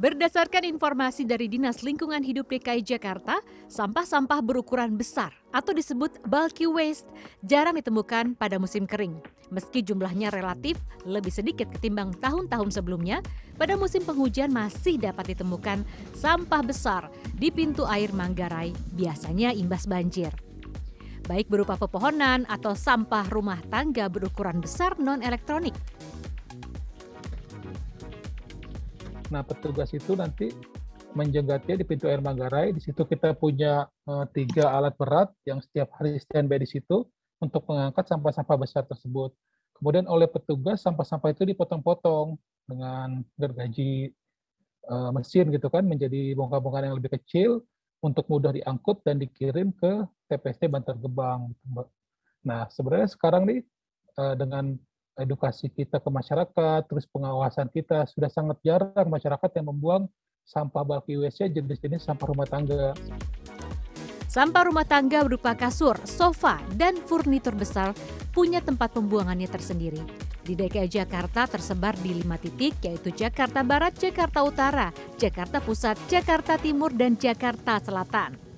Berdasarkan informasi dari Dinas Lingkungan Hidup DKI Jakarta, sampah-sampah berukuran besar atau disebut bulky waste jarang ditemukan pada musim kering. Meski jumlahnya relatif lebih sedikit ketimbang tahun-tahun sebelumnya, pada musim penghujan masih dapat ditemukan sampah besar di pintu air Manggarai, biasanya imbas banjir. Baik berupa pepohonan atau sampah rumah tangga berukuran besar non-elektronik. Nah, petugas itu nanti menjegatnya di pintu air Manggarai. Di situ kita punya uh, tiga alat berat yang setiap hari standby di situ untuk mengangkat sampah-sampah besar tersebut. Kemudian oleh petugas sampah-sampah itu dipotong-potong dengan gergaji uh, mesin gitu kan menjadi bongkar-bongkar yang lebih kecil untuk mudah diangkut dan dikirim ke TPST Bantar Gebang. Nah, sebenarnya sekarang nih uh, dengan edukasi kita ke masyarakat, terus pengawasan kita, sudah sangat jarang masyarakat yang membuang sampah bulky waste jenis-jenis sampah rumah tangga. Sampah rumah tangga berupa kasur, sofa, dan furnitur besar punya tempat pembuangannya tersendiri. Di DKI Jakarta tersebar di lima titik, yaitu Jakarta Barat, Jakarta Utara, Jakarta Pusat, Jakarta Timur, dan Jakarta Selatan.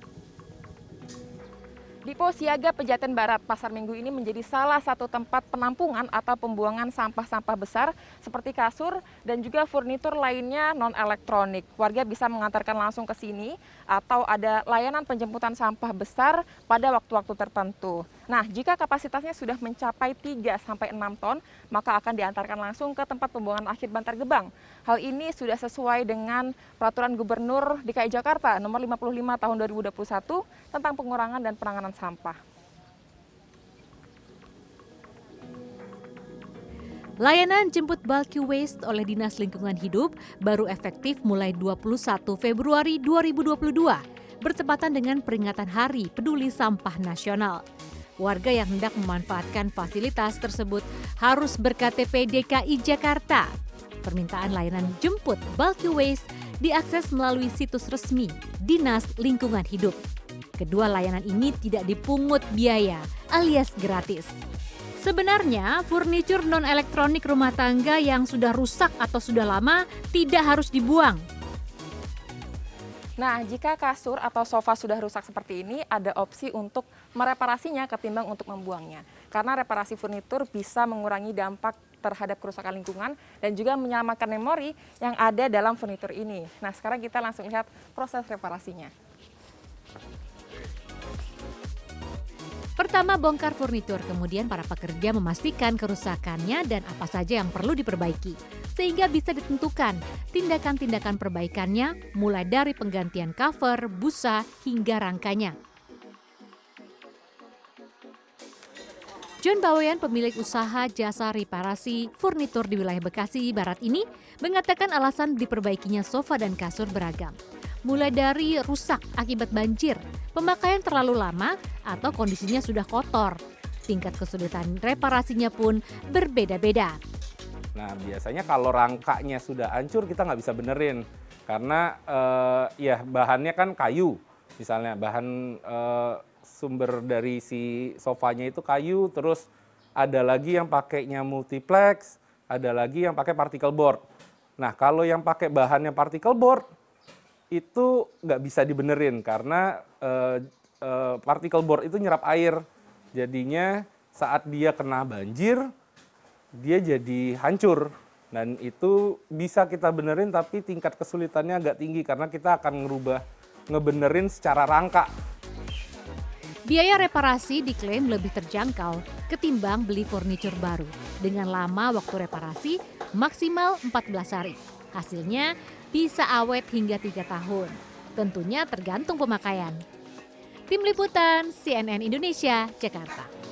Dipo Siaga Pejaten Barat Pasar Minggu ini menjadi salah satu tempat penampungan atau pembuangan sampah-sampah besar seperti kasur dan juga furnitur lainnya non-elektronik. Warga bisa mengantarkan langsung ke sini atau ada layanan penjemputan sampah besar pada waktu-waktu tertentu. Nah, jika kapasitasnya sudah mencapai 3 sampai 6 ton, maka akan diantarkan langsung ke tempat pembuangan akhir Bantar Gebang. Hal ini sudah sesuai dengan peraturan Gubernur DKI Jakarta nomor 55 tahun 2021 tentang pengurangan dan penanganan sampah. Layanan jemput bulky waste oleh Dinas Lingkungan Hidup baru efektif mulai 21 Februari 2022, bertepatan dengan peringatan Hari Peduli Sampah Nasional. Warga yang hendak memanfaatkan fasilitas tersebut harus berKTP DKI Jakarta. Permintaan layanan jemput bulky waste diakses melalui situs resmi Dinas Lingkungan Hidup. Kedua layanan ini tidak dipungut biaya alias gratis. Sebenarnya, furnitur non-elektronik rumah tangga yang sudah rusak atau sudah lama tidak harus dibuang, Nah, jika kasur atau sofa sudah rusak seperti ini, ada opsi untuk mereparasinya ketimbang untuk membuangnya. Karena reparasi furnitur bisa mengurangi dampak terhadap kerusakan lingkungan dan juga menyelamatkan memori yang ada dalam furnitur ini. Nah, sekarang kita langsung lihat proses reparasinya. Pertama bongkar furnitur, kemudian para pekerja memastikan kerusakannya dan apa saja yang perlu diperbaiki. Sehingga bisa ditentukan tindakan-tindakan perbaikannya mulai dari penggantian cover, busa, hingga rangkanya. John Bawean, pemilik usaha jasa reparasi furnitur di wilayah Bekasi Barat ini, mengatakan alasan diperbaikinya sofa dan kasur beragam. Mulai dari rusak akibat banjir, pemakaian terlalu lama, atau kondisinya sudah kotor. Tingkat kesulitan reparasinya pun berbeda-beda. Nah biasanya kalau rangkanya sudah hancur kita nggak bisa benerin karena uh, ya bahannya kan kayu misalnya bahan uh, sumber dari si sofanya itu kayu terus ada lagi yang pakainya multiplex ada lagi yang pakai particle board. Nah kalau yang pakai bahannya particle board itu nggak bisa dibenerin karena uh, uh, particle board itu nyerap air. Jadinya saat dia kena banjir, dia jadi hancur. Dan itu bisa kita benerin tapi tingkat kesulitannya agak tinggi karena kita akan ngerubah, ngebenerin secara rangka. Biaya reparasi diklaim lebih terjangkau ketimbang beli furniture baru. Dengan lama waktu reparasi maksimal 14 hari. Hasilnya bisa awet hingga tiga tahun. Tentunya tergantung pemakaian. Tim Liputan CNN Indonesia, Jakarta.